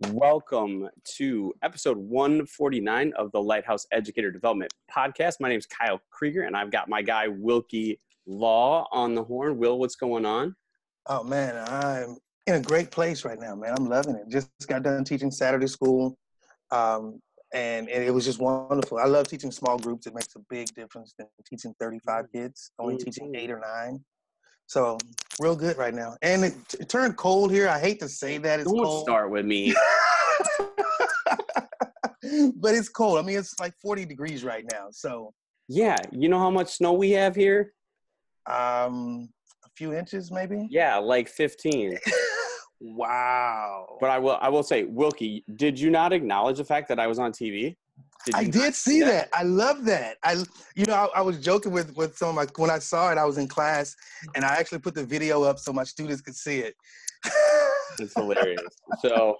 Welcome to episode 149 of the Lighthouse Educator Development Podcast. My name is Kyle Krieger, and I've got my guy Wilkie Law on the horn. Will, what's going on? Oh man, I'm in a great place right now, man. I'm loving it. Just got done teaching Saturday school, um, and, and, it was just wonderful. I love teaching small groups. It makes a big difference than teaching 35 mm. kids. Only mm-hmm. teaching eight or nine. So real good right now. And it, it, turned cold here. I hate to say that it's Don't cold. start with me. but it's cold. I mean, it's like 40 degrees right now. So yeah, you know how much snow we have here? Um, a few inches, maybe. Yeah, like 15. wow. But I will, I will say, Wilkie, did you not acknowledge the fact that I was on TV? Did I did see that? that? I love that. I, you know, I, I, was joking with with some of my when I saw it. I was in class, and I actually put the video up so my students could see it. it's hilarious. So,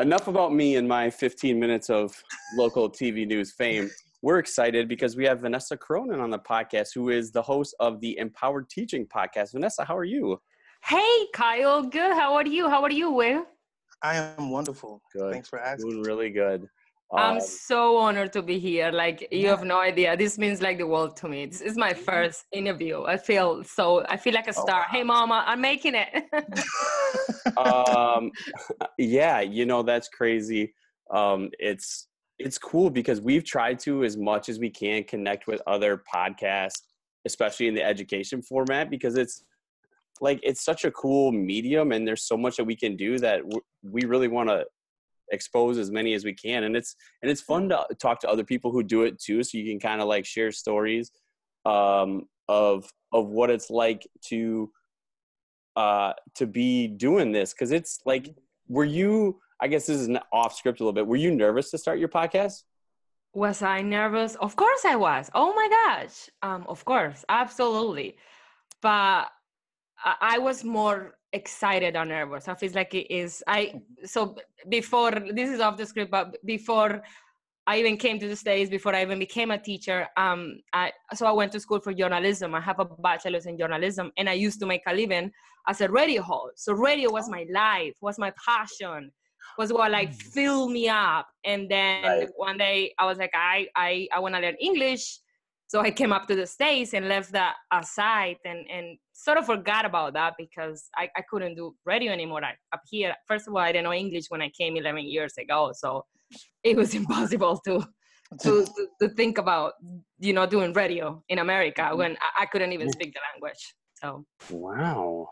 enough about me and my 15 minutes of local TV news fame. We're excited because we have Vanessa Cronin on the podcast, who is the host of the Empowered Teaching podcast. Vanessa, how are you? Hey, Kyle. Good. How are you? How are you, Will? I am wonderful. Good. Thanks for asking. Doing really good. I'm um, so honored to be here. Like you have no idea. This means like the world to me. This is my first interview. I feel so. I feel like a oh, star. Oh. Hey, mama, I'm making it. um, yeah, you know that's crazy. Um, it's it's cool because we've tried to as much as we can connect with other podcasts, especially in the education format, because it's like it's such a cool medium and there's so much that we can do that we really want to expose as many as we can. And it's and it's fun to talk to other people who do it too so you can kind of like share stories um of of what it's like to uh to be doing this. Because it's like were you i guess this is an off script a little bit were you nervous to start your podcast? Was i nervous? Of course i was. Oh my gosh. Um of course. Absolutely. But i was more excited or nervous. I feel like it is. I so before this is off the script, but before I even came to the States, before I even became a teacher, um, I, so I went to school for journalism. I have a bachelor's in journalism, and I used to make a living as a radio host. So radio was my life, was my passion, was what like mm. filled me up. And then right. one day I was like, I I I want to learn English. So I came up to the States and left that aside and, and sort of forgot about that because I, I couldn't do radio anymore I, up here. First of all, I didn't know English when I came 11 years ago. So it was impossible to, to, to, to think about, you know, doing radio in America mm-hmm. when I, I couldn't even speak the language. So. Wow.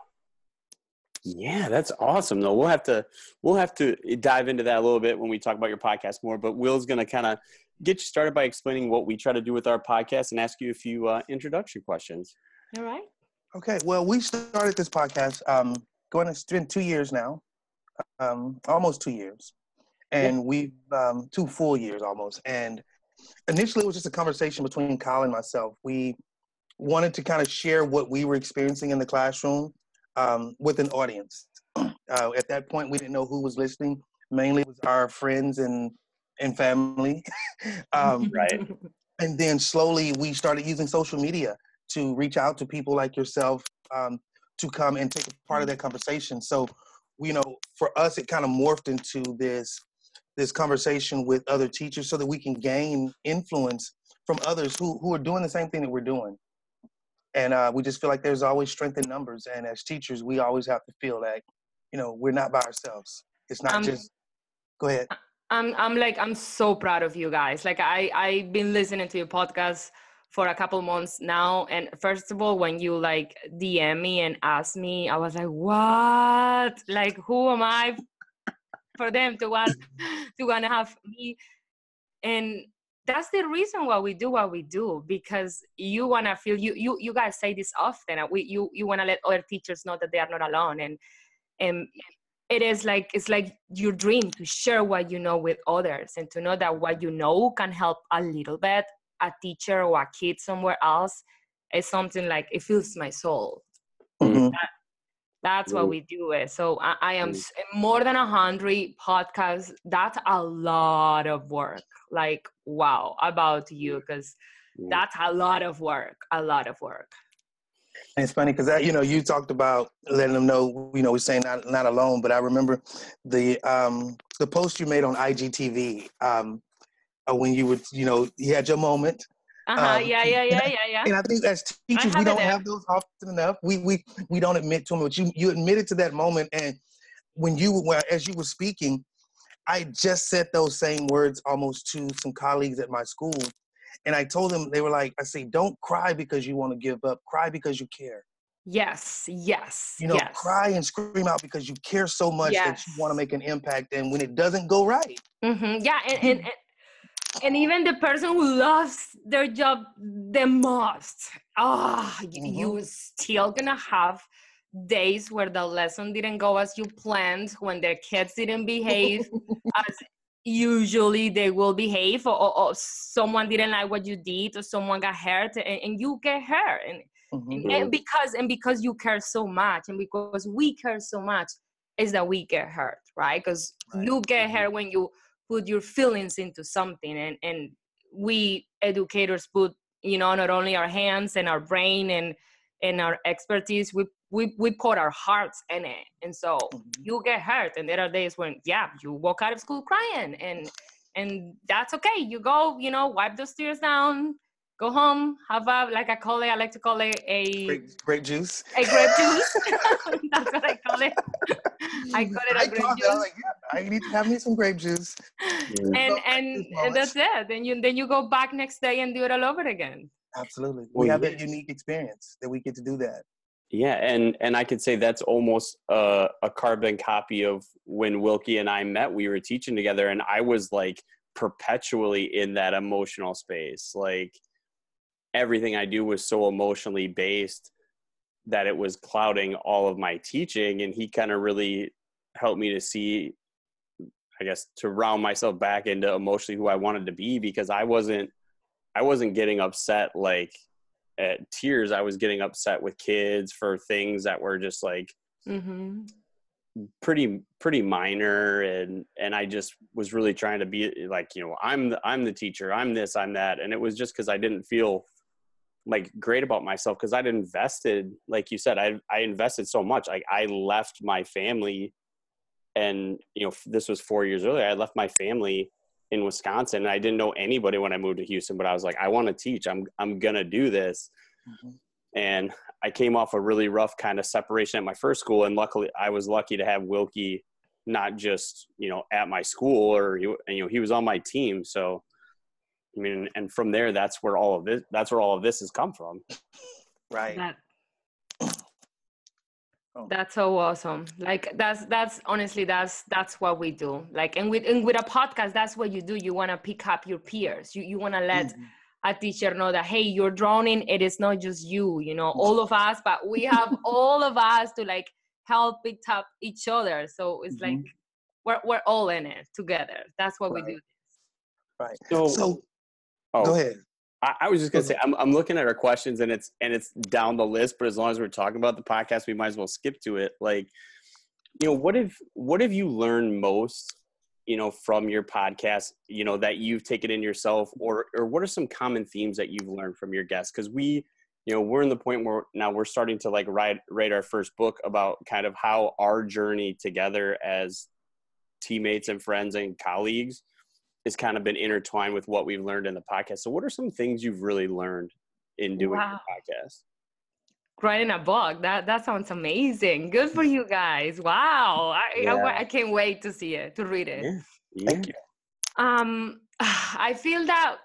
Yeah, that's awesome. Though we'll have to we'll have to dive into that a little bit when we talk about your podcast more. But Will's going to kind of get you started by explaining what we try to do with our podcast and ask you a few uh, introduction questions. All right. Okay. Well, we started this podcast um, going. It's been two years now, um, almost two years, and yeah. we've um, two full years almost. And initially, it was just a conversation between Kyle and myself. We wanted to kind of share what we were experiencing in the classroom um, with an audience. Uh, at that point, we didn't know who was listening. Mainly, it was our friends and and family. um, right. And then slowly we started using social media to reach out to people like yourself um, to come and take part of that conversation. So, you know, for us, it kind of morphed into this this conversation with other teachers so that we can gain influence from others who who are doing the same thing that we're doing. And uh, we just feel like there's always strength in numbers. And as teachers, we always have to feel that, you know, we're not by ourselves. It's not um, just. Go ahead. I'm I'm like I'm so proud of you guys. Like I I've been listening to your podcast for a couple months now and first of all when you like DM me and ask me I was like what? Like who am I for them to want to want to have me and that's the reason why we do what we do because you want to feel you you you guys say this often we you you want to let other teachers know that they are not alone and and it is like it's like your dream to share what you know with others and to know that what you know can help a little bit a teacher or a kid somewhere else is something like it fills my soul. Mm-hmm. that, that's what mm-hmm. we do it. So i, I am mm-hmm. more than a hundred podcasts that's a lot of work. Like wow about you because mm-hmm. that's a lot of work a lot of work And it's funny because you know you talked about letting them know you know we're saying not not alone, but I remember the um the post you made on IGTV um uh, when you would you know you had your moment. Uh-huh. Um, yeah, yeah, yeah, yeah, yeah. And I think as teachers we don't have those often enough. We we we don't admit to them, but you you admitted to that moment. And when you were as you were speaking, I just said those same words almost to some colleagues at my school and I told them, they were like, I say, don't cry because you want to give up. Cry because you care. Yes, yes. You know, yes. cry and scream out because you care so much yes. that you want to make an impact. And when it doesn't go right. Mm-hmm. Yeah. And, and, and, and, even the person who loves their job the most, ah, oh, mm-hmm. you still gonna have days where the lesson didn't go as you planned, when their kids didn't behave as usually they will behave or, or, or, someone didn't like what you did or someone got hurt and, and you get hurt and, mm-hmm. and, because and because you care so much and because we care so much is that we get hurt right because right. you get mm-hmm. hurt when you put your feelings into something and and we educators put you know not only our hands and our brain and and our expertise we we we put our hearts in it. And so mm-hmm. you get hurt. And there are days when yeah you walk out of school crying and and that's okay. You go you know wipe those tears down go home have a like i call it i like to call it a grape, grape juice. A grape juice. That's what i call it. I call it a I grape juice it, like, yeah, i need to have me some grape juice. And and, and that's it. Then you then you go back next day and do it all over again. Absolutely. We have a unique experience that we get to do that yeah, and and I could say that's almost a, a carbon copy of when Wilkie and I met. We were teaching together, and I was like perpetually in that emotional space. Like everything I do was so emotionally based that it was clouding all of my teaching. And he kind of really helped me to see, I guess, to round myself back into emotionally who I wanted to be because I wasn't, I wasn't getting upset like at tears i was getting upset with kids for things that were just like mm-hmm. pretty pretty minor and and i just was really trying to be like you know i'm the, i'm the teacher i'm this i'm that and it was just because i didn't feel like great about myself because i'd invested like you said i i invested so much like i left my family and you know this was four years earlier i left my family in Wisconsin. And I didn't know anybody when I moved to Houston, but I was like, I want to teach. I'm I'm gonna do this. Mm-hmm. And I came off a really rough kind of separation at my first school, and luckily I was lucky to have Wilkie not just you know at my school or you know he was on my team. So I mean, and from there, that's where all of this that's where all of this has come from. Right. That, Oh. That's so awesome. Like that's that's honestly that's that's what we do. Like and with and with a podcast, that's what you do. You want to pick up your peers. You you want to let mm-hmm. a teacher know that hey, you're drowning. It is not just you. You know, all of us, but we have all of us to like help pick up each other. So it's mm-hmm. like we're we're all in it together. That's what right. we do. Right. So, so oh. go ahead. I, I was just gonna say I'm, I'm looking at our questions and it's and it's down the list, but as long as we're talking about the podcast, we might as well skip to it. Like, you know, what have what have you learned most, you know, from your podcast, you know, that you've taken in yourself, or or what are some common themes that you've learned from your guests? Because we, you know, we're in the point where now we're starting to like write write our first book about kind of how our journey together as teammates and friends and colleagues has kind of been intertwined with what we've learned in the podcast. So, what are some things you've really learned in doing wow. your podcast? Writing a book that that sounds amazing. Good for you guys. Wow, I, yeah. I, I, can't wait to see it to read it. Yeah. Thank you. Um, I feel that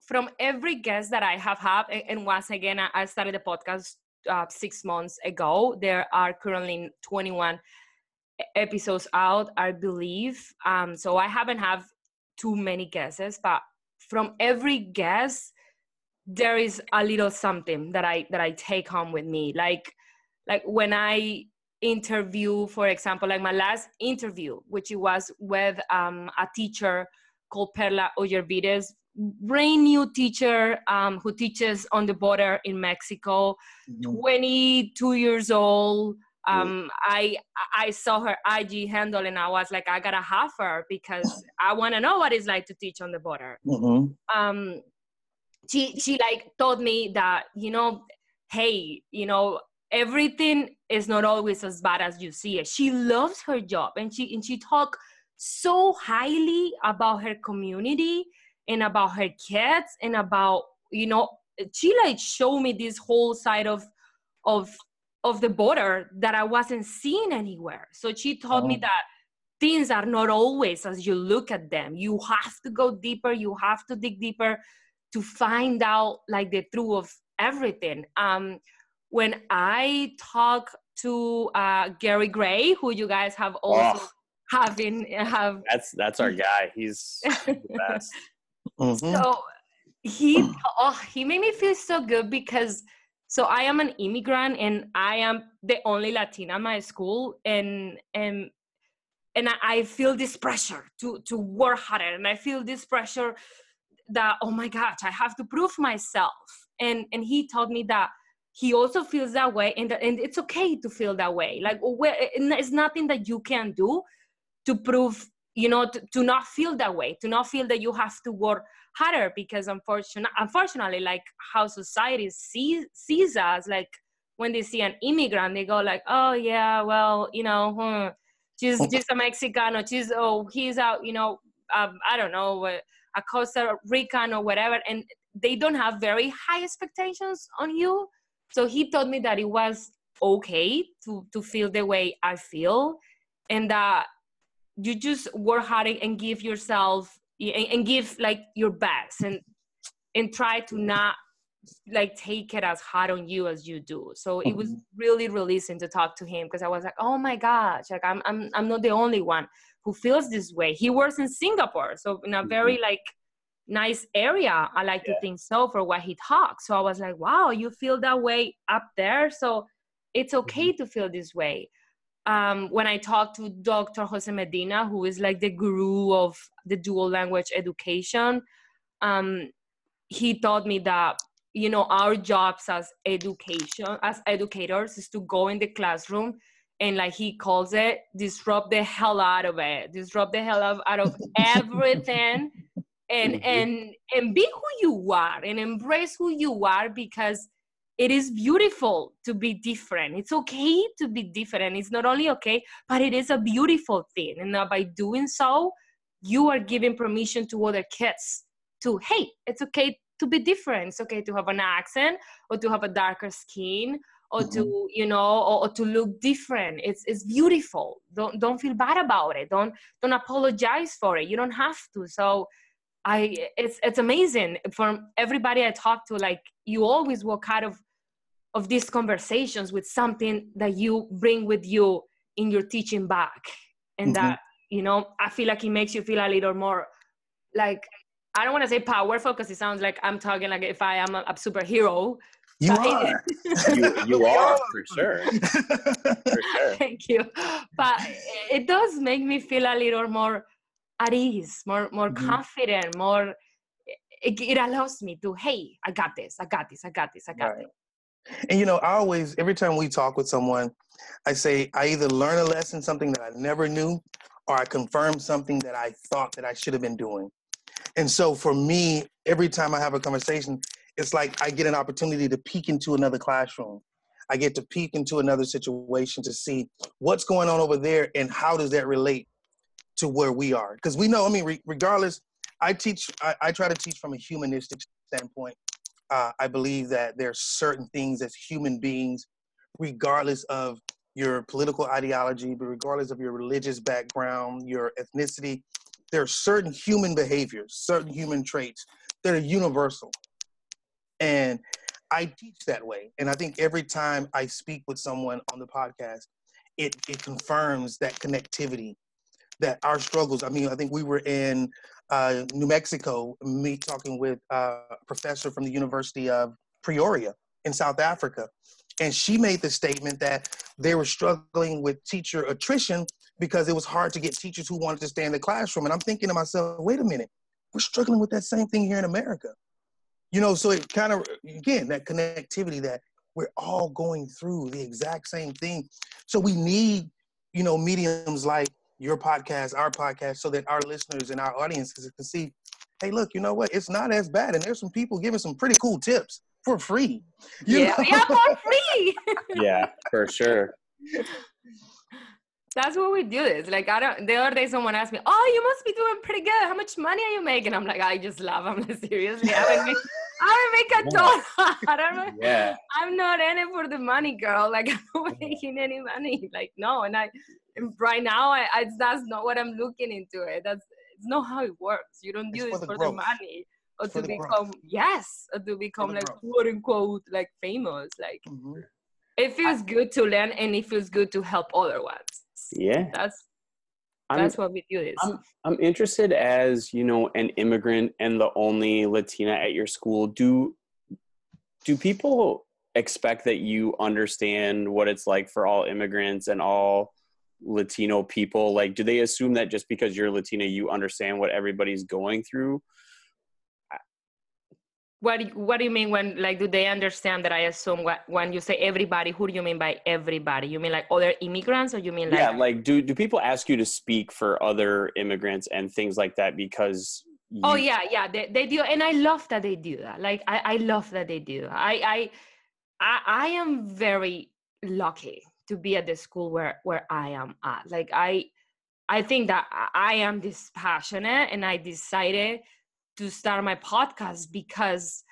from every guest that I have had, and once again, I started the podcast uh, six months ago. There are currently 21 episodes out, I believe. Um, so I haven't have too many guesses, but from every guess, there is a little something that I that I take home with me. Like like when I interview, for example, like my last interview, which it was with um, a teacher called Perla Ollervides, brand new teacher um, who teaches on the border in Mexico, mm-hmm. 22 years old, um i i saw her ig handle and i was like i gotta have her because i want to know what it's like to teach on the border mm-hmm. um she she like told me that you know hey you know everything is not always as bad as you see it. She loves her job and she and she talk so highly about her community and about her kids and about you know she like showed me this whole side of of of the border that I wasn't seeing anywhere. So she told oh. me that things are not always as you look at them. You have to go deeper. You have to dig deeper to find out like the truth of everything. Um, when I talk to uh, Gary Gray, who you guys have also oh, having have that's that's our guy. He's the best. Mm-hmm. So he oh he made me feel so good because so I am an immigrant and I am the only Latina in my school and and and I feel this pressure to to work harder. And I feel this pressure that oh my gosh I have to prove myself. And and he told me that he also feels that way and, and it's okay to feel that way. Like it's nothing that you can do to prove you know to, to not feel that way to not feel that you have to work harder because unfortunately unfortunately like how society sees sees us like when they see an immigrant they go like oh yeah well you know hmm, she's just a mexican or she's oh he's out you know um, i don't know a costa rican or whatever and they don't have very high expectations on you. So he told me that it was okay to to feel the way I feel, and that you just work hard and give yourself and give like your best and and try to not like take it as hard on you as you do so it was mm-hmm. really releasing to talk to him because i was like oh my gosh like I'm, I'm i'm not the only one who feels this way he works in singapore so in a mm-hmm. very like nice area. I like yeah. to think so for what he talks. So I was like, wow, you feel that way up there. So it's okay mm-hmm. to feel this way. Um, when I talked to Dr. Jose Medina, who is like the guru of the dual language education, um, he taught me that you know our jobs as education as educators is to go in the classroom and like he calls it disrupt the hell out of it disrupt the hell out of everything and mm-hmm. and and be who you are and embrace who you are because it is beautiful to be different. It's okay to be different. It's not only okay but it is a beautiful thing. And by doing so you are giving permission to other kids to hey it's okay to be different. It's okay to have an accent or to have a darker skin or mm-hmm. to you know or, or, to look different. It's it's beautiful. Don't don't feel bad about it. Don't don't apologize for it. You don't have to. So I it's it's amazing. From everybody I talk to. Like you always walk out of of these conversations with something that you bring with you in your teaching back, and mm-hmm. that you know I feel like it makes you feel a little more like I don't want to say powerful because it sounds like I'm talking like if I am a, a superhero. You are. you, you are for sure. for sure. Thank you. But it does make me feel a little more at ease, more more mm-hmm. confident, more. It, it, allows me to, hey, I got this, I got this, I got this, I got right. this. And you know, I always, every time we talk with someone, I say I either learn a lesson, something that I never knew, or I confirm something that I thought that I should have been doing. And so for me, every time I have a conversation, it's like I get an opportunity to peek into another classroom. I get to peek into another situation to see what's going on over there and how does that relate to where we are because we know i mean re- regardless i teach I, I, try to teach from a humanistic standpoint uh, i believe that there's certain things as human beings regardless of your political ideology but regardless of your religious background your ethnicity there are certain human behaviors certain human traits that are universal and i teach that way and i think every time i speak with someone on the podcast it, it confirms that connectivity that our struggles. I mean, I think we were in uh, New Mexico, me talking with a professor from the University of Pretoria in South Africa. And she made the statement that they were struggling with teacher attrition because it was hard to get teachers who wanted to stay in the classroom. And I'm thinking to myself, wait a minute, we're struggling with that same thing here in America. You know, so it kind of, again, that connectivity that we're all going through the exact same thing. So we need, you know, mediums like your podcast, our podcast, so that our listeners and our audiences can see, hey, look, you know what? It's not as bad. And there's some people giving some pretty cool tips for free. You yeah, know? yeah, for free. yeah, for sure. That's what we do. This like I don't. The other day, someone asked me, "Oh, you must be doing pretty good. How much money are you making?" I'm like, I just laugh. I'm like, seriously, I haven't make, I haven't make a dollar. I don't know. Yeah. I'm not in it for the money, girl. Like I'm not making any money. Like no, and I and right now, I, I that's not what I'm looking into it. That's it's not how it works. You don't do It's this for for, the the money or to the growth. become yes, or to become like growth. quote unquote like famous. Like Mhm. it feels good to learn and it feels good to help other ones. Yeah. That's I'm, that's what we do is I'm I'm interested as you know an immigrant and the only Latina at your school. Do do people expect that you understand what it's like for all immigrants and all Latino people? Like, do they assume that just because you're Latina, you understand what everybody's going through? What do you, what do you mean when like do they understand that I assume what when you say everybody? Who do you mean by everybody? You mean like other immigrants, or you mean like yeah, like do do people ask you to speak for other immigrants and things like that because? You, Oh yeah, yeah, they, they do, and I love that they do that. Like I, I love that they do. I, I, I, I am very lucky to be at the school where where I am at. Like I, I think that I- I am this passionate, and I decided to start my podcast because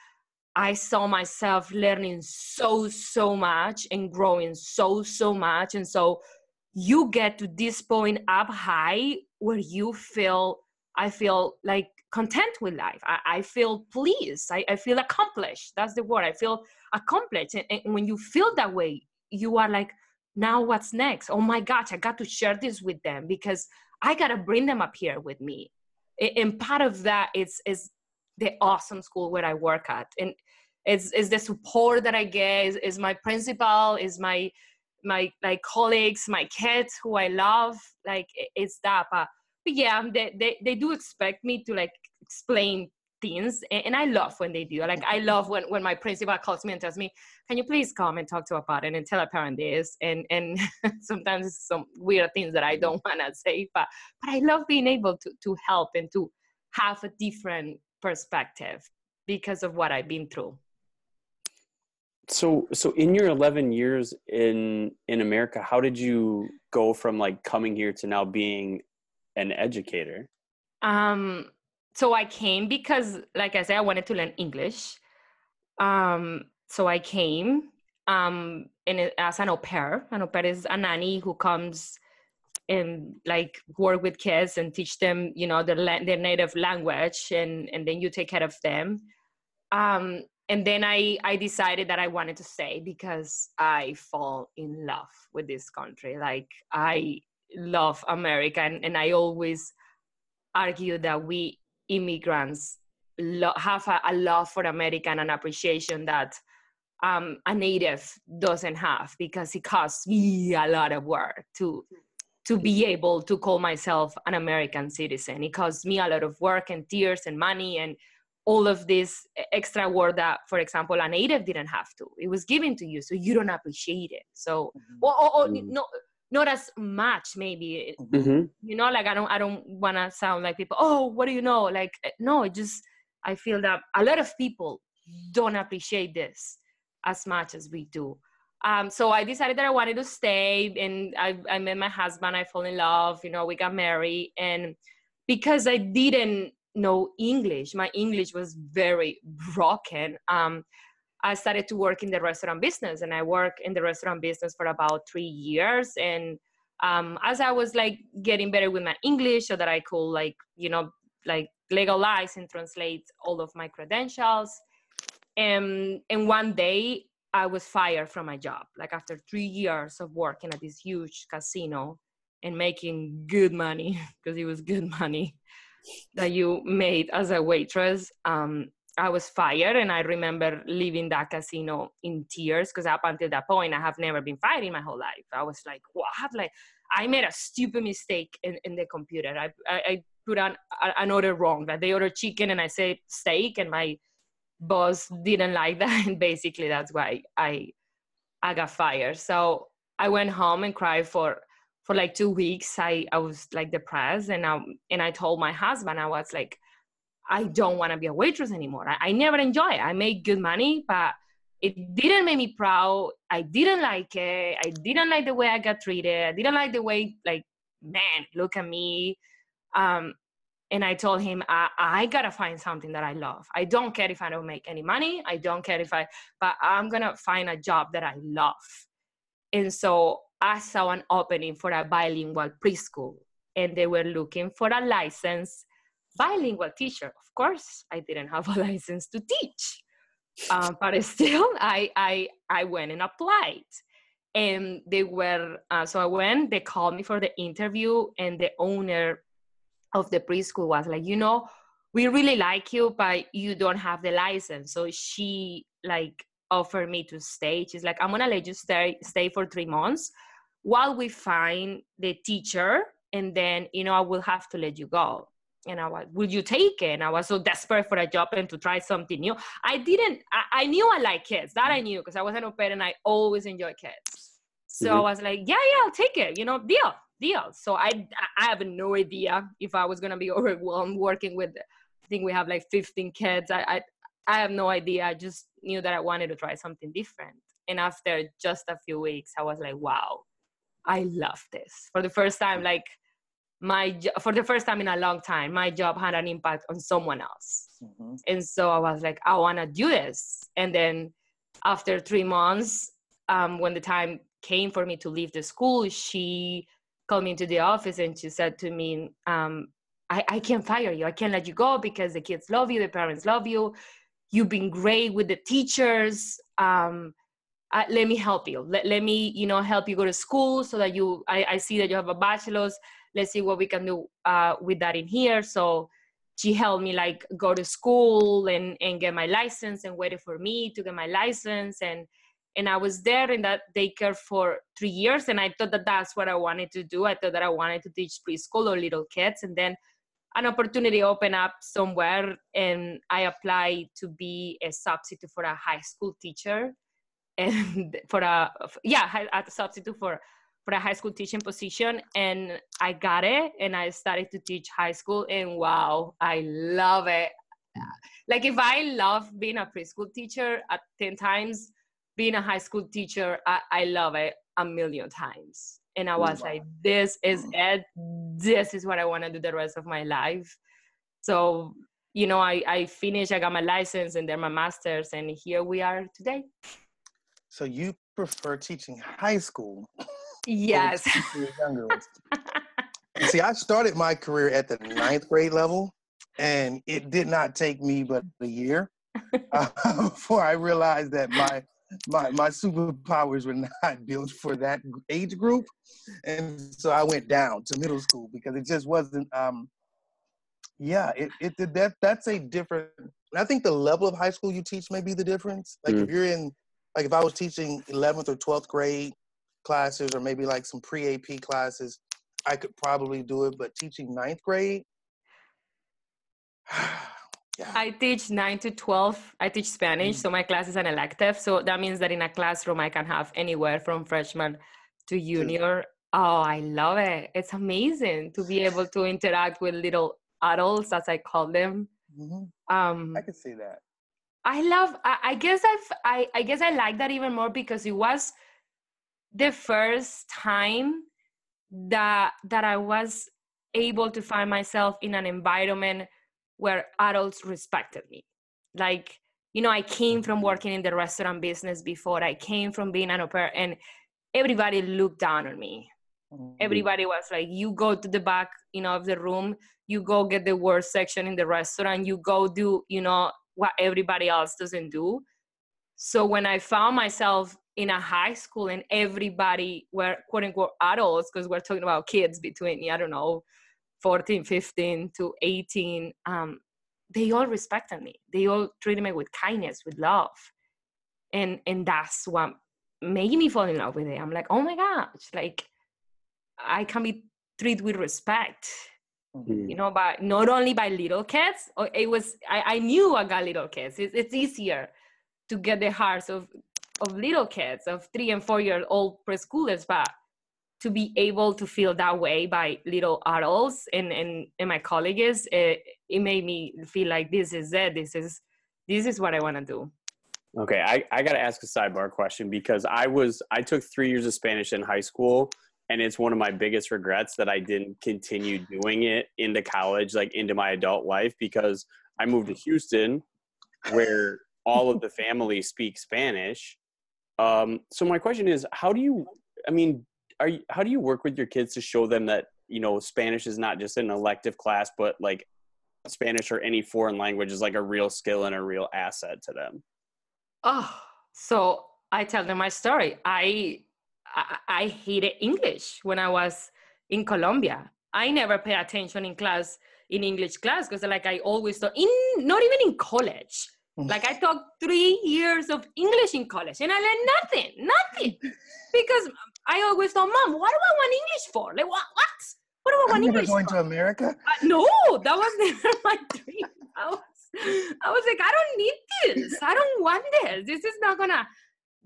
I saw myself learning so so much and growing so so much, and so you get to this point up high where you feel I feel like content with life. I, I feel pleased. I, I feel accomplished. That's the word. I feel accomplished. And, and when you feel that way, you are like, now what's next? Oh my gosh, I got to share this with them because I got to bring them up here with me. And part of that is, is the awesome school where I work at. And it's, it's the support that I get, is, is my principal, is my, my like colleagues, my kids who I love. Like it's that. But but yeah they, they, they do expect me to like explain things and, i love when they do like i love when, when my principal calls me and tells me can you please come and talk to a parent and tell a parent this? And and sometimes it's some weird things that i don't want to say but but i love being able to to help and to have a different perspective because of what i've been through. So so in your 11 years in in america how did you go from like coming here to now being an educator? Um, so I came because, like I said, I wanted to learn English. Um, so I came um, in as an au pair. An au pair is a nanny who comes and like work with kids and teach them, you know, their la- their native language, and and then you take care of them. Um, and then I I decided that I wanted to stay because I fall in love with this country. Like I love America, and, and I always argue that we immigrants lo- have a, a love for America and an appreciation that um, a native doesn't have because it costs me a lot of work to to be able to call myself an American citizen. It costs me a lot of work and tears and money and all of this extra work that, for example, a native didn't have to. It was given to you, so you don't appreciate it. So, or, or, or Mm. no, not as much maybe mm-hmm. you know like i don't i don't want to sound like people oh what do you know like eh, no it just i feel that a lot of people don't appreciate this as much as we do um, so i decided that i wanted to stay and I, I met my husband i fell in love you know we got married and because i didn't know english my english was very broken um, I started to work in the restaurant business and I worked in the restaurant business for about three years. And um, as I was like getting better with my English so that I could like, you know, like legalize and translate all of my credentials. And, and one day I was fired from my job, like after three years of working at this huge casino and making good money because it was good money that you made as a waitress. Um, I was fired, and I remember leaving that casino in tears because up until that point, I have never been fired in my whole life. I was like, "What? Like, I made a stupid mistake in, in the computer. I, I, I put on an order wrong. That they ordered chicken, and I said steak, and my boss didn't like that, and basically that's why I I got fired. So I went home and cried for for like two weeks. I I was like depressed, and I and I told my husband I was like I don't want to be a waitress anymore. I, I never enjoy it. I make good money, but it didn't make me proud. I didn't like it. I didn't like the way I got treated. I didn't like the way, like, man, look at me. Um, and I told him, I, I gotta find something that I love. I don't care if I don't make any money. I don't care if I, but I'm gonna find a job that I love. And so I saw an opening for a bilingual preschool, and they were looking for a licensed bilingual teacher. Of course, I didn't have a license to teach, um, but still, I, I, I went and applied. And they were, uh, so I went, they called me for the interview, and the owner of the preschool was like, you know, we really like you, but you don't have the license. So she like offered me to stay. She's like, I'm gonna let you stay stay for three months while we find the teacher, and then you know I will have to let you go. And I was, will you take it? And I was so desperate for a job and to try something new. I didn't. I, I knew I like kids. That I knew because I was an au pair and I always enjoy kids. So mm-hmm. I was like, yeah, yeah, I'll take it. You know, deal deal. So I I have no idea if I was gonna be overwhelmed working with. I think we have like 15 kids. I I, I have no idea. I just knew that I wanted to try something different. And after just a few weeks, I was like, wow, I love this. For the first time, like my for the first time in a long time, my job had an impact on someone else. Mm-hmm. And so I was like, I want to do this. And then after three months, um, when the time came for me to leave the school, she called me into the office and she said to me, um, I, I can't fire you. I can't let you go because the kids love you, the parents love you. You've been great with the teachers. Um, uh, let me help you. Let, let me, you know, help you go to school so that you, I, I see that you have a bachelor's. Let's see what we can do uh, with that in here. So she helped me like go to school and, and get my license and waited for me to get my license. And and i was there in that daycare for three years and i thought that that's what i wanted to do i thought that i wanted to teach preschool or little kids and then an opportunity opened up somewhere and i applied to be a substitute for a high school teacher and for a yeah a substitute for for a high school teaching position and i got it and i started to teach high school and wow i love it like if i love being a preschool teacher at 10 times being a high school teacher, I, I love it a million times. And I was wow. like, this is it. This is what I want to do the rest of my life. So, you know, I, I finished, I got my license and then my master's, and here we are today. So you prefer teaching high school? Yes. younger ones. See, I started my career at the ninth grade level, and it did not take me but a year uh, before I realized that my my my superpowers were not built for that age group, and so I went down to middle school because it just wasn't. Um, yeah, it it that that's a different. I think the level of high school you teach may be the difference. Like mm. if you're in, like if I was teaching 11th or 12th grade classes, or maybe like some pre AP classes, I could probably do it. But teaching ninth grade. Yeah. I teach 9 to 12. I teach Spanish, mm. so my class is an elective. So that means that in a classroom, I can have anywhere from freshman to junior. Oh, I love it. It's amazing to be able to interact with little adults, as I call them. Mm-hmm. Um, I can see that. I love. I, I guess I've. I, I guess I like that even more because it was the first time that that I was able to find myself in an environment where adults respected me. Like, you know, I came from mm-hmm. working in the restaurant business before. I came from being an au pair, and everybody looked down on me. Mm-hmm. Everybody was like, "You go to the back, you know, of the room. You go get the worst section in the restaurant. You go do, you know, what everybody else doesn't do." So when I found myself in a high school and everybody were quote unquote adults, because we're talking about kids between, I don't know, 14 15 to 18 um, they all respected me. They all treated me with kindness with love. And and that's what made me fall in love with it. I'm like oh my gosh like i can be treated with respect. Mm-hmm. you know by not only by little kids it was i, I knew i got little kids. It's, it's easier to get the hearts of of little kids of three and four year old preschoolers but to be able to feel that way by little adults and and, and my colleagues it, it made me feel like this is it this is this is what i want to do Okay, I, I got to ask a sidebar question because I was I took three years of Spanish in high school, and it's one of my biggest regrets that I didn't continue doing it into college, like into my adult life, because I moved to Houston, where all of the family speak Spanish. Um, so my question is, how do you? I mean, are you, how do you work with your kids to show them that you know Spanish is not just an elective class, but like Spanish or any foreign language is like a real skill and a real asset to them? Oh, so I tell them my story. I, I I hated English when I was in Colombia. I never pay attention in class in English class because like I always thought in not even in college. Mm. Like I taught three years of English in college and I learned nothing, nothing. because I always thought, Mom, what do I want English for? Like what? What? What do I want I'm English going for? to America? Uh, no, that was never my dream. I was I was like, I don't need this. I don't want this. This is not gonna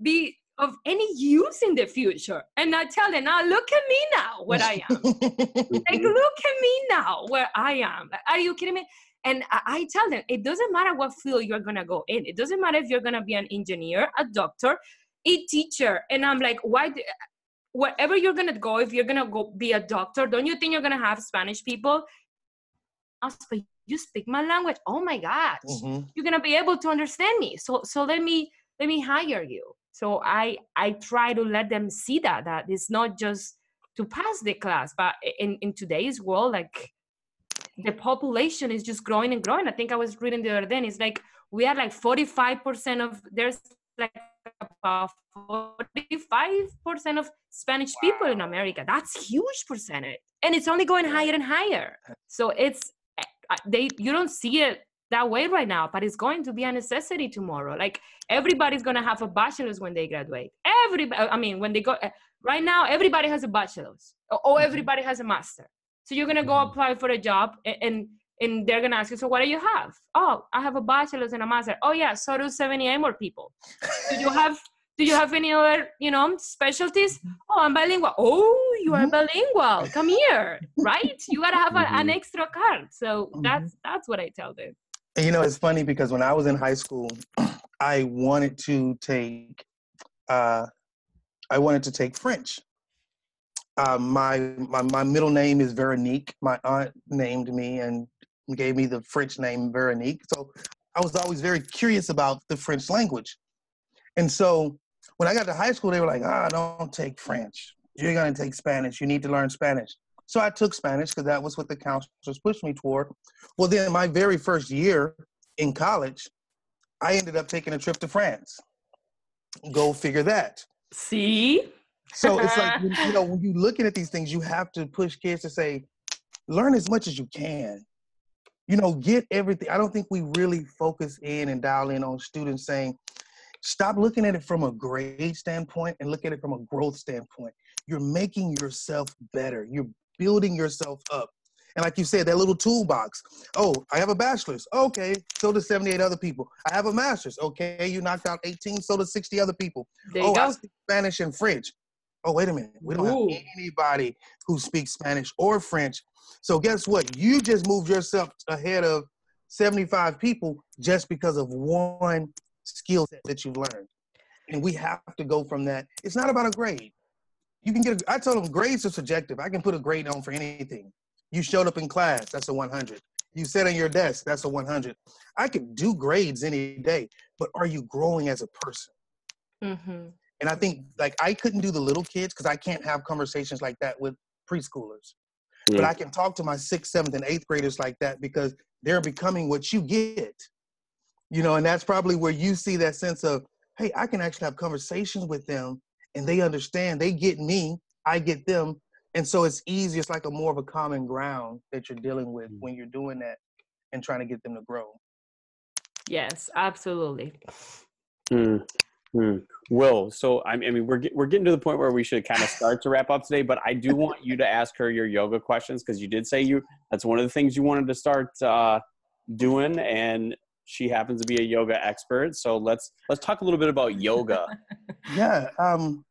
be of any use in the future. And I tell them, now look at me now where I am. like, look at me now where I am. Are you kidding me? And I tell them, it doesn't matter what field you're gonna go in. It doesn't matter if you're gonna be an engineer, a doctor, a teacher. And I'm like, why? Do, wherever you're gonna go, if you're gonna go be a doctor, don't you think you're gonna have Spanish people? But you speak my language oh my gosh mm-hmm. you're gonna be able to understand me so so let me let me hire you so i i try to let them see that that it's not just to pass the class but in in today's world like the population is just growing and growing. I think i was reading the other day it's like we are like 45% of there's like about 45% of spanish wow. people in america. That's huge percentage. And it's only going higher and higher. So it's they you don't see it that way right now but it's going to be a necessity tomorrow. Like everybody's going to have a bachelor's when they graduate. Everybody i mean when they go eh, right now everybody has a bachelor's or mm-hmm. everybody has a master so you're going to go mm-hmm. apply for a job and and they're going to ask you so what do you have? Oh i have a bachelor's and a master. Oh yeah so do 78 more people. Do you have do you have any other you know specialties? Mm-hmm. oh i'm bilingual. Oh you are mm-hmm. bilingual. Come here. Right? You gotta have a, an extra card. So that's that's what i tell them. And you know it's funny because when i was in high school i wanted to take uh i wanted to take french uh, my, my my middle name is Veronique. My aunt named me and gave me the French name Veronique. So I was always very curious about the French language. And so when I got to high school, they were like, ah, don't take French. You're going to take Spanish. You need to learn Spanish. So I took Spanish because that was what the counselors pushed me toward. Well, then my very first year in college, I ended up taking a trip to France. Go figure that. See? So it's like, you know, when you're looking at these things, you have to push kids to say, learn as much as you can. You know, get everything. I don't think we really focus in and dial in on students saying, Stop looking at it from a grade standpoint and look at it from a growth standpoint. You're making yourself better. You're building yourself up. And like you said, that little toolbox. Oh, I have a bachelor's. Okay, so do 78 other people. I have a master's. Okay, you knocked out 18, so do 60 other people. Oh, go. I speak Spanish and French. Oh, wait a minute. We don't Ooh. have anybody who speaks Spanish or French. So guess what? You just moved yourself ahead of 75 people just because of one skill set that you've learned. And we have to go from that. It's not about a grade. You can get a, I told them grades are subjective. I can put a grade on for anything. You showed up in class, that's a 100. You sat on your desk, that's a 100. I can do grades any day, but are you growing as a person? Mm-hmm. And I think like I couldn't do the little kids because I can't have conversations like that with preschoolers. Mm. But I can talk to my sixth, seventh, and eighth graders like that because they're becoming what you get you know and that's probably where you see that sense of hey i can actually have conversations with them and they understand they get me i get them and so it's easy it's like a more of a common ground that you're dealing with mm. when you're doing that and trying to get them to grow yes absolutely mm. Mm. Will, so I mean, we're we're getting to the point where we should kind of start to wrap up today. But I do want you to ask her your yoga questions because you did say you that's one of the things you wanted to start uh, doing, and she happens to be a yoga expert. So let's let's talk a little bit about yoga. yeah. Um,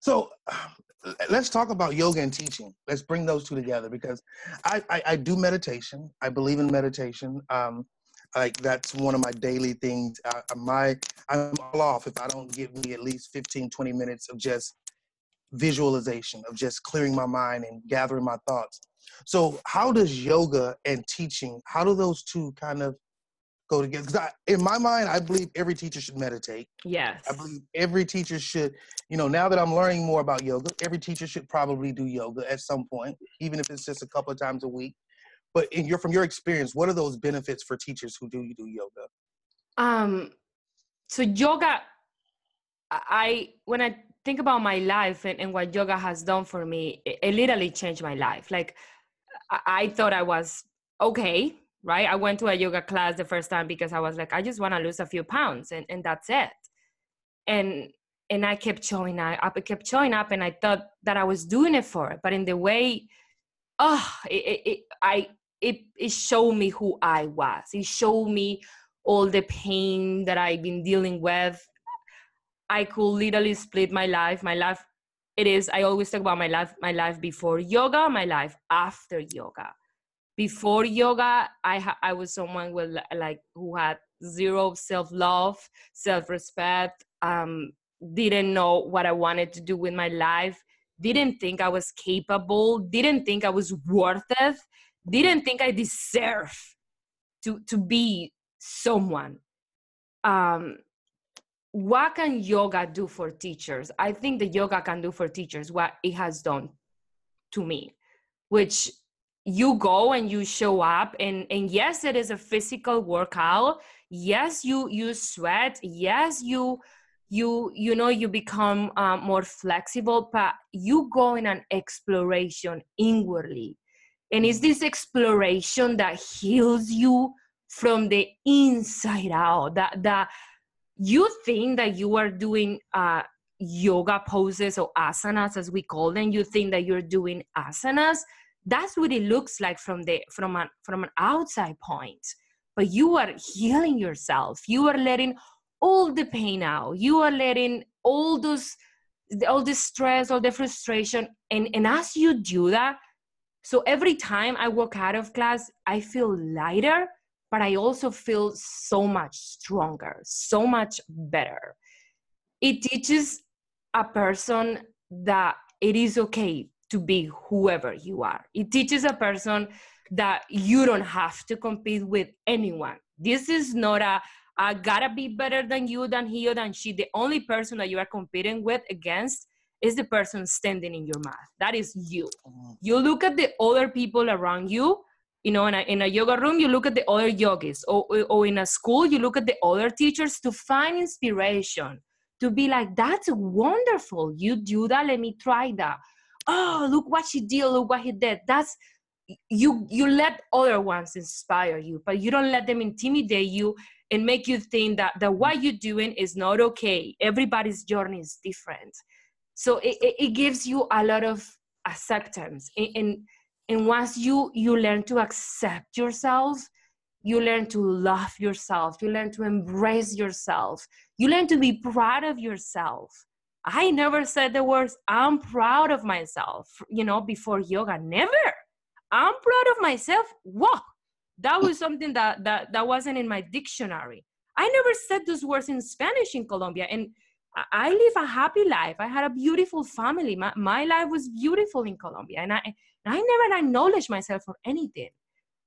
so let's talk about yoga and teaching. Let's bring those two together because I, I, I do meditation. I believe in meditation. Um, like that's one of my daily things. Uh, my I'm all off if I don't give me at least 15, 20 minutes of just visualization, of just clearing my mind and gathering my thoughts. So how does yoga and teaching, how do those two kind of go together. Because in my mind, I believe every teacher should meditate. Yes. I believe every teacher should, you know, now that I'm learning more about yoga, every teacher should probably do yoga at some point, even if it's just a couple of times a week. But in your from your experience, what are those benefits for teachers who do you do yoga? Um, so yoga, I when I think about my life and, and what yoga has done for me, it, it literally changed my life. Like I, I thought I was okay right? I went to a yoga class the first time because I was like, I just want to lose a few pounds and, and that's it. And and I kept showing up, I kept showing up and I thought that I was doing it for it. But in the way, oh, it, it, I it it showed me who I was. It showed me all the pain that I've been dealing with. I could literally split my life. My life, it is. I always talk about my life, my life before yoga, my life after yoga before yoga i ha- i was someone with like who had zero self-love self-respect um didn't know what i wanted to do with my life didn't think i was capable didn't think i was worth it didn't think i deserve to to be someone. Um what can yoga do for teachers? I think the yoga can do for teachers what it has done to me which you go and you show up and and yes it is a physical workout. Yes you you sweat. Yes you you you know you become um, more flexible but you go in an exploration inwardly and it's this exploration that heals you from the inside out that that you think that you are doing uh, yoga poses or asanas as we call them you think that you're doing asanas that's what it looks like from the from an from an outside point. But you are healing yourself. You are letting all the pain out. You are letting all those all the stress all the frustration and and as you do that so every time i walk out of class i feel lighter but i also feel so much stronger so much better it teaches a person that it is okay to be whoever you are. It teaches a person that you don't have to compete with anyone. This is not a I gotta be better than you, than he or than she. The only person that you are competing with against is the person standing in your mat. That is you. Mm-hmm. You look at the other people around you. You know, in a, in a yoga room, you look at the other yogis, or, or in a school, you look at the other teachers to find inspiration, to be like, that's wonderful. You do that, let me try that oh look what she did look what he did that's you you let other ones inspire you but you don't let them intimidate you and make you think that that what you're doing is not okay everybody's journey is different so it, it gives you a lot of acceptance and and once you you learn to accept yourself you learn to love yourself you learn to embrace yourself you learn to be proud of yourself I never said the words, I'm proud of myself, you know, before yoga. Never. I'm proud of myself. Whoa. That was something that, that, that wasn't in my dictionary. I never said those words in Spanish in Colombia. And I live a happy life. I had a beautiful family. My, my life was beautiful in Colombia. And I, and I never acknowledged myself for anything.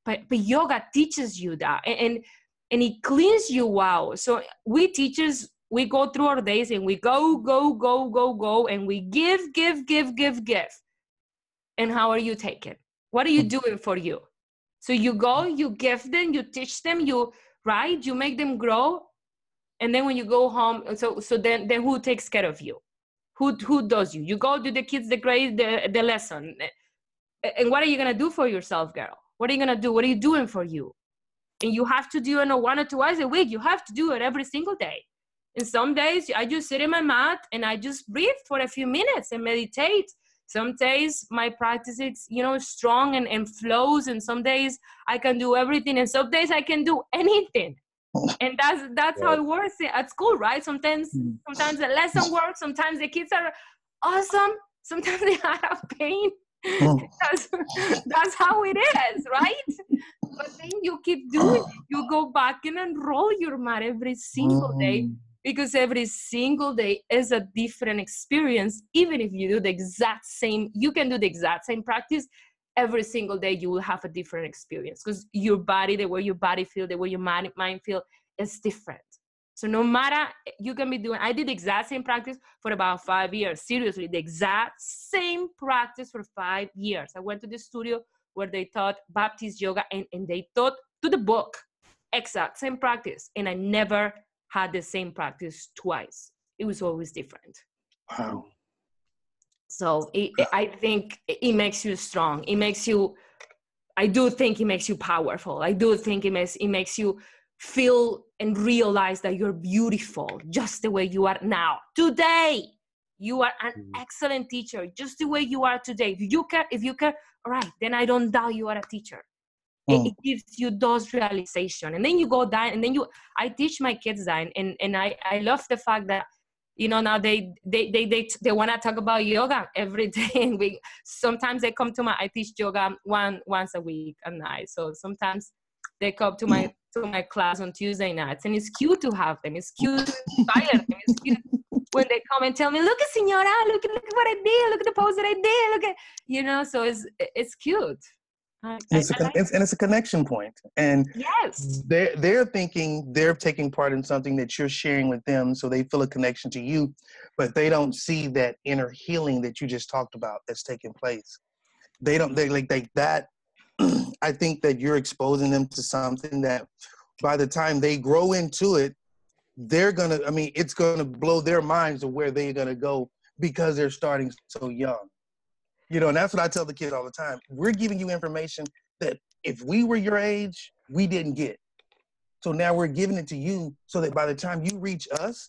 But, but yoga teaches you that. And, and, and it cleans you out. So we teachers we go through our days and we go, go, go, go, go, and we give, give, give, give, give. And how are you taking? What are you hmm. doing for you? So you go, you give them, you teach them, you right, you make them grow, and then when you go home, so so then then who takes care of you? Who who does you? You go do the kids the grade the the lesson, and what are you gonna do for yourself, girl? What are you gonna do? What are you doing for you? And you have to do it one or twice a week. You have to do it every single day and some days I just sit in my mat and I just breathe for a few minutes and meditate. Some days my practice is, you know, strong and, and flows, and some days I can do everything, and some days I can do anything. And that's that's how it works at school, right? Sometimes mm. sometimes the lesson works, sometimes the kids are awesome, sometimes they have pain mm. because that's how it is, right? But then you keep doing it. You go back and enroll your mat every single day mm. because every single day is a different experience. Even if you do the exact same, you can do the exact same practice. Every single day, you will have a different experience because your body, the way your body feel, the way your mind, feel, is different. So no matter you can be doing, I did the exact same practice for about five years. Seriously, the exact same practice for five years. I went to the studio where they taught Baptiste yoga and, and they taught to the book exact same practice. And I never had the same practice twice. It was always different. Wow. So it, I think it makes you strong. It makes you, I do think it makes you powerful. I do think it makes, it makes you feel and realize that you're beautiful just the way you are now today you are an mm. excellent teacher just the way you are today if you care if you care all right then i don't doubt you are a teacher it, mm. it, gives you those realization and then you go down and then you i teach my kids that and and i i love the fact that you know now they they they they, they want to talk about yoga every day and we sometimes they come to my i teach yoga one once a week at night so sometimes they come to my mm. to my class on Tuesday nights, and it's cute to have them. It's cute to inspire them. It's cute when they come and tell me, "Look at Senora, look at look at what I did, look at the pose that I did, look at you know." So it's it's cute. Uh, I, it's I, a, like it's, and it's a connection point, and yes, they're they're thinking they're taking part in something that you're sharing with them, so they feel a connection to you, but they don't see that inner healing that you just talked about that's taking place. They don't they like they that I think that you're exposing them to something that by the time they grow into it, they're gonna, I mean, it's gonna blow their minds to where they're gonna go because they're starting so young. You know, and that's what I tell the kids all the time. We're giving you information that if we were your age, we didn't get. So now we're giving it to you so that by the time you reach us,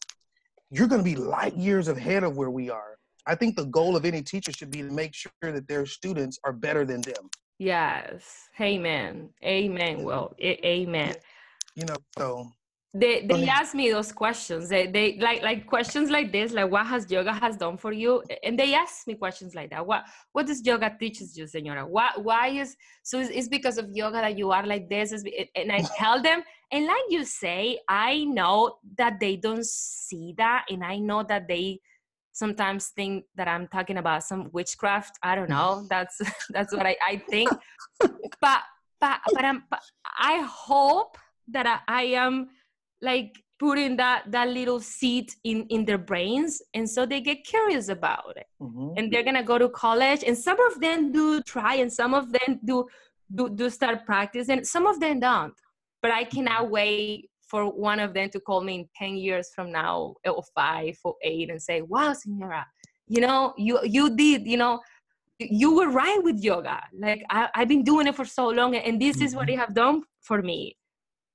you're going to be light years ahead of where we are. I think the goal of any teacher should be to make sure that their students are better than them. Yes. Amen. Amen. Well, amen. You know, so they they ask me those questions. They they like like questions like this, like what has yoga has done for you, and they ask me questions like that. What what does yoga teaches you, Senora? Why why is so? It's, it's because of yoga that you are like this. And I tell them, and like you say, I know that they don't see that, and I know that they sometimes think that I'm talking about some witchcraft. I don't know. That's that's what I, I think. but but but, I'm, but I hope that I, I, am like putting that that little seed in in their brains, and so they get curious about it, mm-hmm. and they're gonna go to college, and some of them do try, and some of them do do do start practicing. And some of them don't. But I cannot wait for one of them to call me in 10 years from now or five or eight and say wow senora you know you you did you know you were right with yoga like I, have been doing it for so long and this is what you mm-hmm. have done for me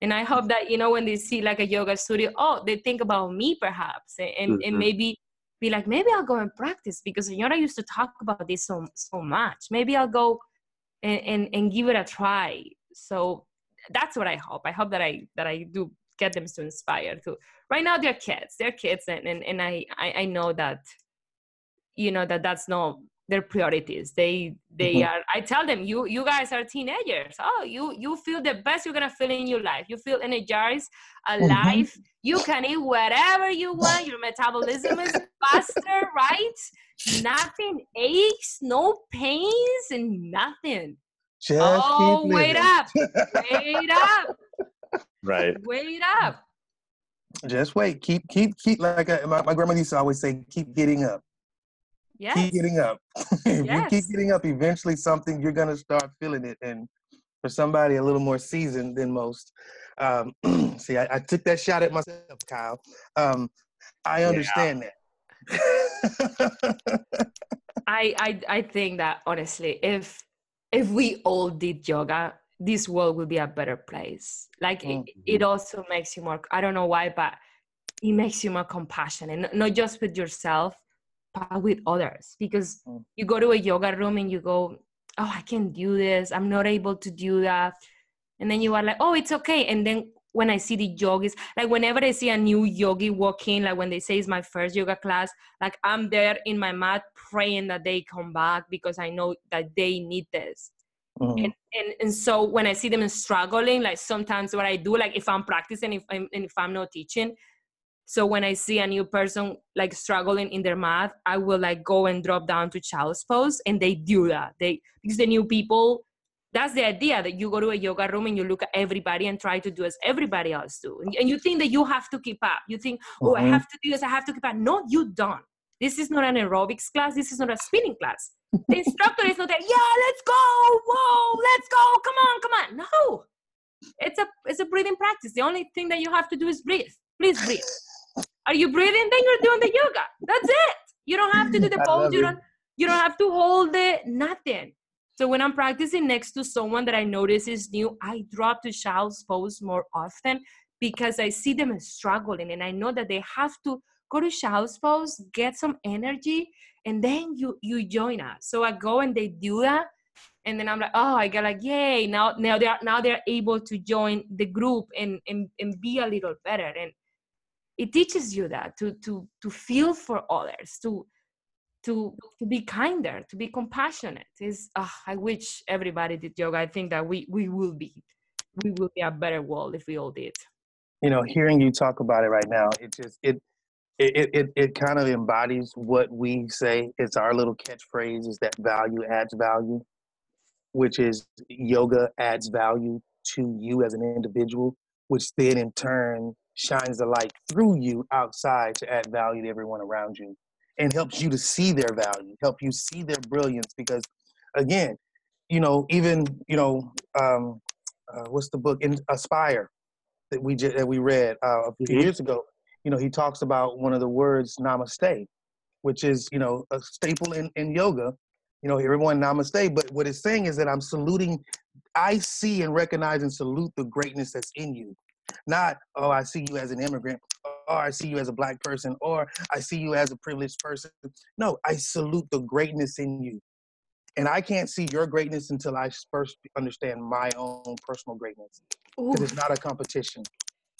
and i hope that you know when they see like a yoga studio oh they think about me perhaps and, mm-hmm. and maybe be like maybe i'll go and practice because senora used to talk about this so so much maybe i'll go and, and, and give it a try so that's what I hope. I hope that I that I do get them to inspire to. Right now they're kids. They're kids, and and, and I, I I know that you know that that's not their priorities. They they mm-hmm. are. I tell them you you guys are teenagers. Oh, you you feel the best you're gonna feel in your life. You feel energized, alive. Mm-hmm. You can eat whatever you want. Your metabolism is faster, right? Nothing aches, no pains, and nothing. Just oh, wait up. Wait up. Right. Wait up. Just wait. Keep, keep, keep. Like I, my, my grandma used to always say, keep getting up. Yes. Keep getting up. if yes. you keep getting up, eventually something you're gonna start feeling it. And for somebody a little more seasoned than most, um, see, I, I, took that shot at myself, Kyle. Um, I understand yeah. that. I, I I think that honestly, if if we all did yoga this world will be a better place like mm-hmm. it, it, also makes you more i don't know why but it makes you more compassionate not just with yourself but with others because mm-hmm. you go to a yoga room and you go oh i can't do this i'm not able to do that and then you are like oh it's okay and then when I see the yogis, like whenever I see a new yogi walk in, like when they say it's my first yoga class, like I'm there in my mat praying that they come back because I know that they need this. Mm-hmm. And, and and so when I see them struggling, like sometimes what I do, like if I'm practicing, if I'm if I'm not teaching, so when I see a new person like struggling in their math, I will like go and drop down to child's pose, and they do that. They because the new people. That's the idea that you go to a yoga room and you look at everybody and try to do as everybody else do. And you think that you have to keep up. You think oh mm-hmm. i have to do this i have to keep up. No you don't. This is not an aerobics class. This is not a spinning class. The instructor is not there yeah let's go! Whoa let's go! Come on come on! No. It's a it's a breathing practice. The only thing that you have to do is breathe. Please breathe are you breathing then you're doing the yoga that's it you don't have to do the pose you don't you don't have to hold it nothing so when I'm practicing next to someone that I notice is new, I drop to child's pose more often because I see them struggling and I know that they have to go to child's pose, get some energy, and then you you join us. So I go and they do that. And then I'm like, oh, I get like, yay! Now, now they're now they're able to join the group and, and and be a little better. And it teaches you that to to to feel for others, to to to be kinder to be compassionate. Is uh, i wish everybody did yoga. I think that we we will be we will be a better world if we all did. You know hearing you talk about it right now it just it it it, it kind of embodies what we say it's our little catchphrase is that value adds value which is yoga adds value to you as an individual which then in turn shines the light through you outside to add value to everyone around you and helps you to see their value, help you see their brilliance. Because again, you know, even you know, um, uh, what's the book in Aspire that we just, that we read uh, a few mm-hmm. years ago? You know, he talks about one of the words Namaste, which is you know a staple in in yoga. You know, everyone Namaste. But what it's saying is that I'm saluting. I see and recognize and salute the greatness that's in you. Not, oh, I see you as an immigrant or I see you as a black person, or I see you as a privileged person. No, I salute the greatness in you. And I can't see your greatness until I first understand my own personal greatness. Because it's not a competition.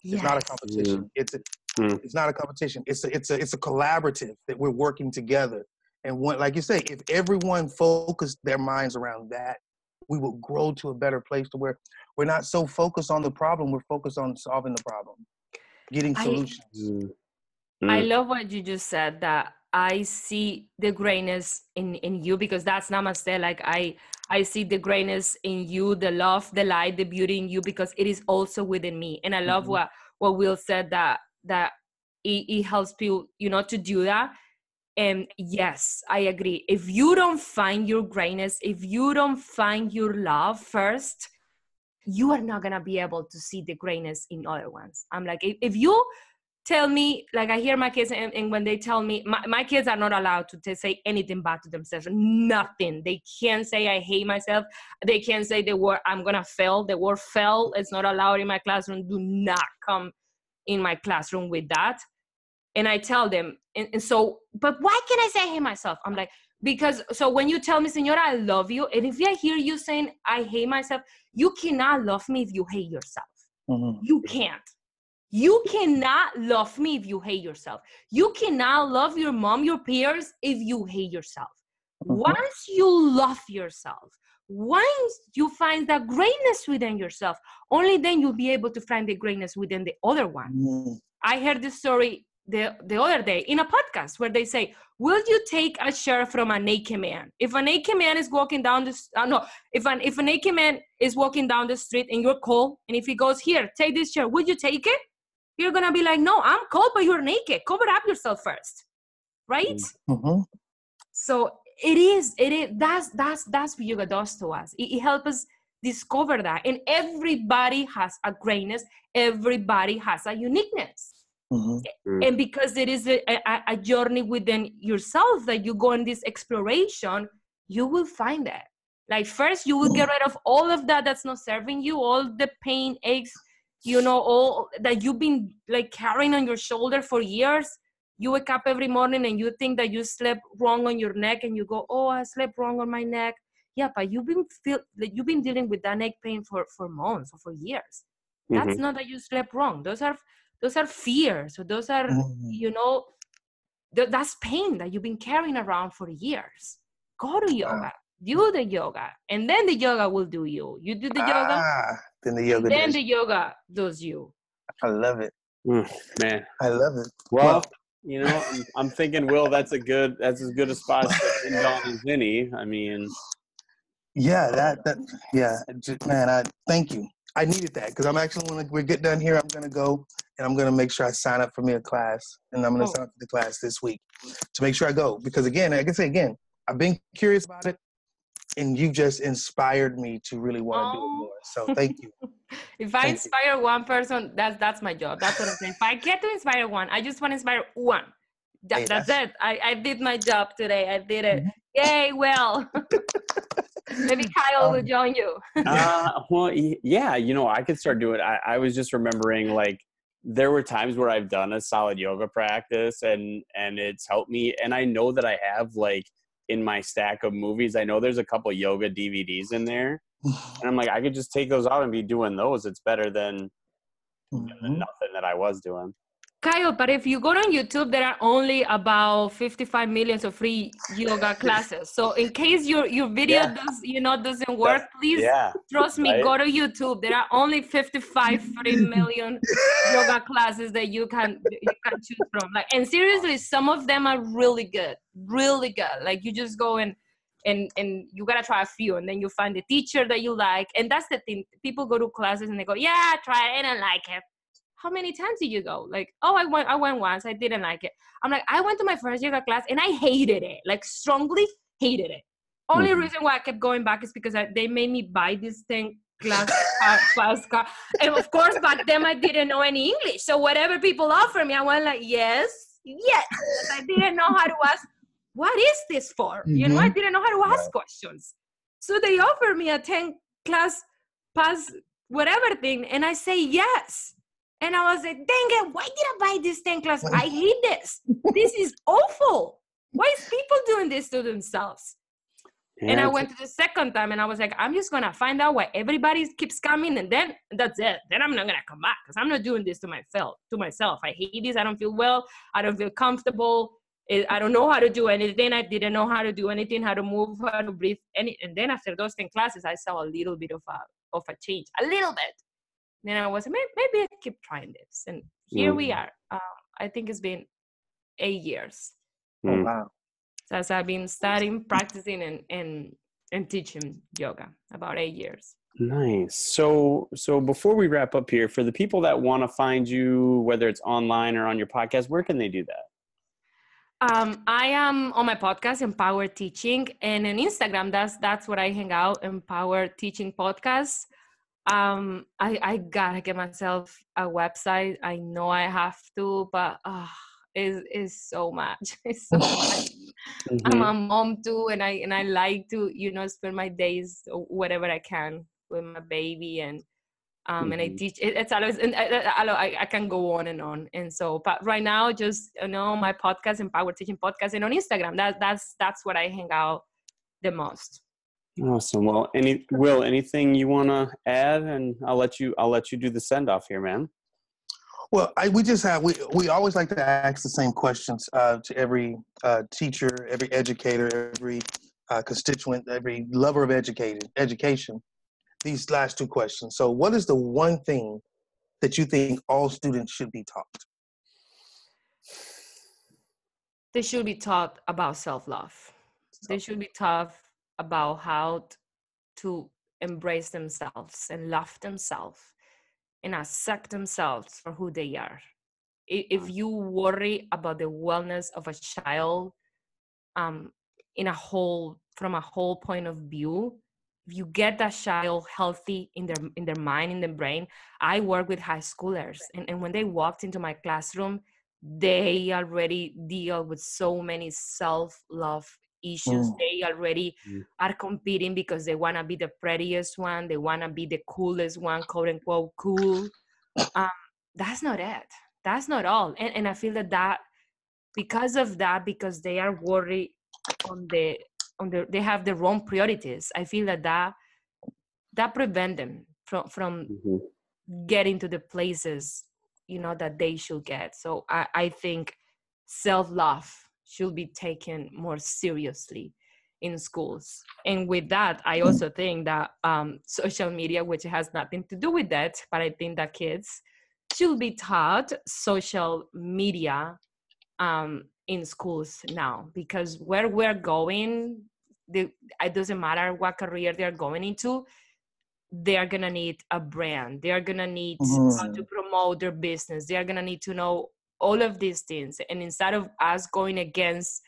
It's not a competition. Yeah. It's a, mm. it's not a competition. It's a, it's a it's a collaborative that we're working together. And when, like you say, if everyone focused their minds around that, we will grow to a better place to where we're not so focused on the problem, we're focused on solving the problem getting solutions. I, mm. I love what you just said that I see the greatness in in you because that's namaste. Like I I see the greatness in you, the love, the light, the beauty in you because it is also within me. And I love mm-hmm. what what Will said that that it, it helps people, you know, to do that. And yes, I agree. If you don't find your greatness, if you don't find your love first, you are not gonna be able to see the greatness in other ones. I'm like, if, if you tell me, like I hear my kids, and, and when they tell me, my, my, kids are not allowed to, to say anything bad to themselves, nothing. They can't say I hate myself. They can't say the word I'm gonna fail. The word fail is not allowed in my classroom. Do not come in my classroom with that. And I tell them, and, and so, but why can I say I hate myself? I'm like, because so when you tell me senora i love you and if i hear you saying i hate myself you cannot love me if you hate yourself mm-hmm. you can't you cannot love me if you hate yourself you cannot love your mom your peers if you hate yourself mm-hmm. once you love yourself once you find that greatness within yourself only then you'll be able to find the greatness within the other one mm-hmm. i heard this story the, the other day in a podcast where they say, Will you take a share from a naked man? If a naked man is walking down the uh, no, if an if a naked man is walking down the street and you're cold, and if he goes, Here, take this chair, would you take it? You're gonna be like, No, I'm cold, but you're naked. Cover up yourself first. Right? Mm-hmm. So it is, it is that's that's that's what yoga does to us. It, it helps us discover that. And everybody has a greatness, everybody has a uniqueness Mm-hmm. And because it is a, a, a, journey within yourself that you go on this exploration, you will find that. Like first, you will get rid of all of that that's not serving you, all the pain, aches, you know, all that you've been like carrying on your shoulder for years. You wake up every morning and you think that you slept wrong on your neck, and you go, "Oh, I slept wrong on my neck." Yeah, but you've been feel you've been dealing with that neck pain for for months or for years that's Mhm. not that you slept wrong those are those are fears so those are Mhm. you know th- that's pain that you've been carrying around for years go to yoga do the yoga and then the yoga will do you you do the yoga Ah, then the yoga. then does. the yoga does you I love it. Mm, man. I love it. Well, Well- you know, I'm, I'm thinking, Will, that's a good, that's as good a spot to as any. I mean, Yeah, that that yeah, man. I thank you. I needed that because I'm actually when we get done here, I'm gonna go and I'm gonna make sure I sign up for me a class, and I'm gonna Oh. sign up for the class this week to make sure I go because again, I can say again, I've been curious about it, and you just inspired me to really want to do it Oh. more. So thank you. if i Thank you. inspire one person that's that's my job that's what i'm saying if i get to inspire one i just want to inspire one That- Hey, that's that's- it I, I did my job today i did it Mhm. yay well maybe kyle will Um, join you uh, well, yeah, you know, I could start doing. I, I was just remembering, like, there were times where I've done a solid yoga practice, and and it's helped me. And I know that I have, like, in my stack of movies, I know there's a couple yoga DVDs in there, and I'm like, I could just take those out and be doing those. It's better than, than Mhm. nothing that I was doing. Kyle, but if you go on YouTube, there are only about 55 millions of free yoga classes. So in case your your video Yeah. does you know doesn't work, please Yeah, trust me, right? go to YouTube. There are only 55 free million yoga classes that you can you can choose from. Like and seriously, some of them are really good, really good. Like you just go and and and you gotta try a few, and then you find the teacher that you like. And that's the thing. People go to classes and they go, yeah, try it, and I like it. How many times did you go? Like, oh, I went, I went once, I didn't like it. I'm like, I went to my first yoga class and I hated it, like strongly hated it. Only Mhm. reason why I kept going back is because I, they made me buy this thing class uh, class car. And of course, back then I didn't know any English. So whatever people offer me, I went like, yes, yes. I didn't know how to ask, what is this for? You know, I Mhm. didn't know how to ask questions. So they offered me a 10 class pass whatever thing, and I say yes. And I was like, dang it, why did I buy this 10 class? I hate this. This is awful. Why is people doing this to themselves? and I went to the second time and I was like, I'm just gonna find out why everybody keeps coming and then that's it. Then I'm not gonna come back because I'm not doing this to myself. To myself, I hate this. I don't feel well. I don't feel comfortable. I- I don't know how to do anything. I didn't know how to do anything, how to move, how to breathe. Any, and then after those ten classes, I saw a little bit of a of a change, a little bit. Then I was maybe, maybe I keep trying this, and here we Mm. are. Um, I think it's been eight years Oh, Mm. wow. since I've been studying, practicing, and and and teaching yoga about eight years. Nice. So, so before we wrap up here, for the people that want to find you, whether it's online or on your podcast, where can they do that? Um, I am on my podcast, Empower Teaching, and on Instagram, that's that's where I hang out, Empower Teaching Podcast. Um, I I gotta get myself a website. I know I have to, but uh, it's it's so much. It's so much. I'm a mom too, and I and I like to you know spend my days or whatever I can with my baby and um and I Mhm. teach. It, it's always and I, I, I I can go on and on. And so, but right now, just you know my podcast, Empower Teaching Podcast, and on Instagram. That that's that's what I hang out the most. Awesome. Well, any Will, anything you want to add, and I'll let you. I'll let you do the send off here, man. Well, I, we just have we we always like to ask the same questions uh, to every uh, teacher, every educator, every uh, constituent, every lover of educated education. These last two questions. So, what is the one thing that you think all students should be taught? They should be taught about self love. They should be taught about how to embrace themselves and love themselves and accept themselves for who they are. If you worry about the wellness of a child um, in a whole, from a whole point of view, if you get that child healthy in their in their mind, in their brain, I work with high schoolers, and, and when they walked into my classroom, they already deal with so many self-love issues Mm. they already Mm. are competing because they want to be the prettiest one they want to be the coolest one quote unquote cool um, that's not it that's not all and, and i feel that that because of that because they are worried on the on the they have the wrong priorities i feel that that that prevent them from from Mhm. get into the places you know that they should get so i, I think self-love should be taken more seriously in schools. And with that i also think that um, social media which has nothing to do with that but i think that kids should be taught social media um, in schools now. Because where we're going the, it doesn't matter what career they're going into they're gonna need a brand. They're gonna need Mhm. how to promote their business. They're gonna need to know all of these things and instead of us going against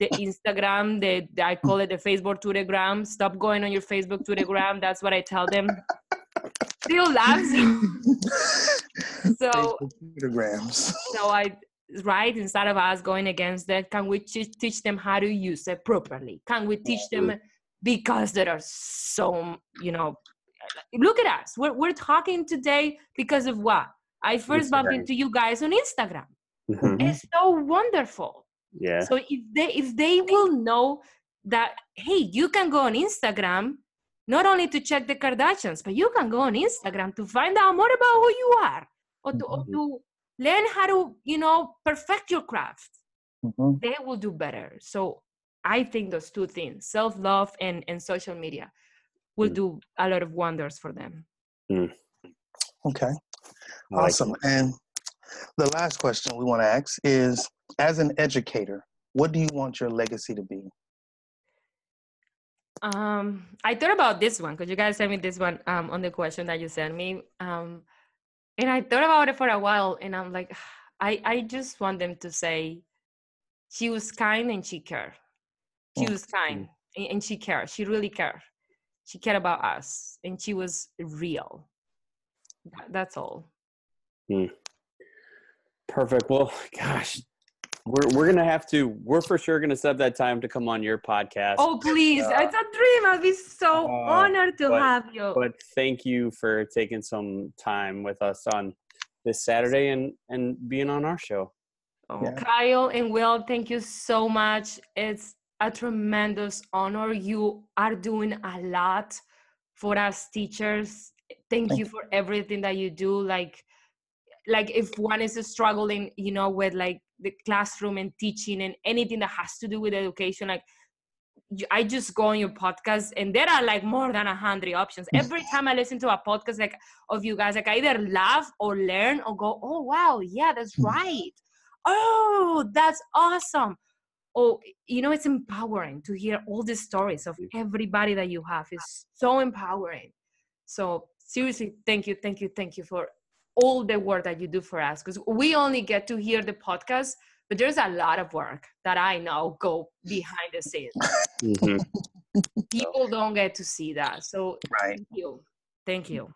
the instagram the, the i call it the facebook twittergram stop going on your facebook twittergram that's what i tell them still laughs so so I right instead of us going against that, can we teach teach them how to use it properly? Can we teach them because there are so you know look at us. We're we're talking today because of what? I first bumped into you guys on Instagram. Mhm. It's so wonderful. Yeah. So if they if they will know that hey, you can go on Instagram not only to check the Kardashians, but you can go on Instagram to find out more about who you are or to, or Mhm. to learn how to, you know, perfect your craft. Mhm. They will do better. So I think those two things, self-love and, and social media, will Mm. do a lot of wonders for them. Okay. I like Awesome. And the last question we want to ask is as an educator, what do you want your legacy to be? Um, I thought about this one because you guys sent me this one um, on the question that you sent me. Um, and I thought about it for a while, and I'm like, I, I just want them to say, she was kind and she cared. She Mm. was kind and, and she cared. She really cared. She cared about us, and she was real. That- That's all. Perfect. Well, gosh, we're we're gonna have to. We're for sure gonna set that time to come on your podcast. Oh, please! Yeah. It's a dream. I'll be so Uh, honored to but- have you. But thank you for taking some time with us on this Saturday and and being on our show. Oh, Yeah. Kyle and Will, thank you so much. It's a tremendous honor. You are doing a lot for us teachers. Thank Thank you for everything that you do. Like, like if one is struggling, you know, with like the classroom and teaching and anything that has to do with education, like you- I just go on your podcast and there are like more than a hundred options. Every time I listen to a podcast like of you guys, like I either laugh or learn or go, oh wow, yeah, that's Mhm. right. Oh, that's awesome. Oh, you know, it's empowering to hear all the stories of everybody that you have. It's so empowering. So seriously, thank you, thank you, thank you for all the work that you do for us. Because we only get to hear the podcast, but there's a lot of work that I know go behind the scenes. Mhm. People don't get to see that. So Right. thank you. Thank you.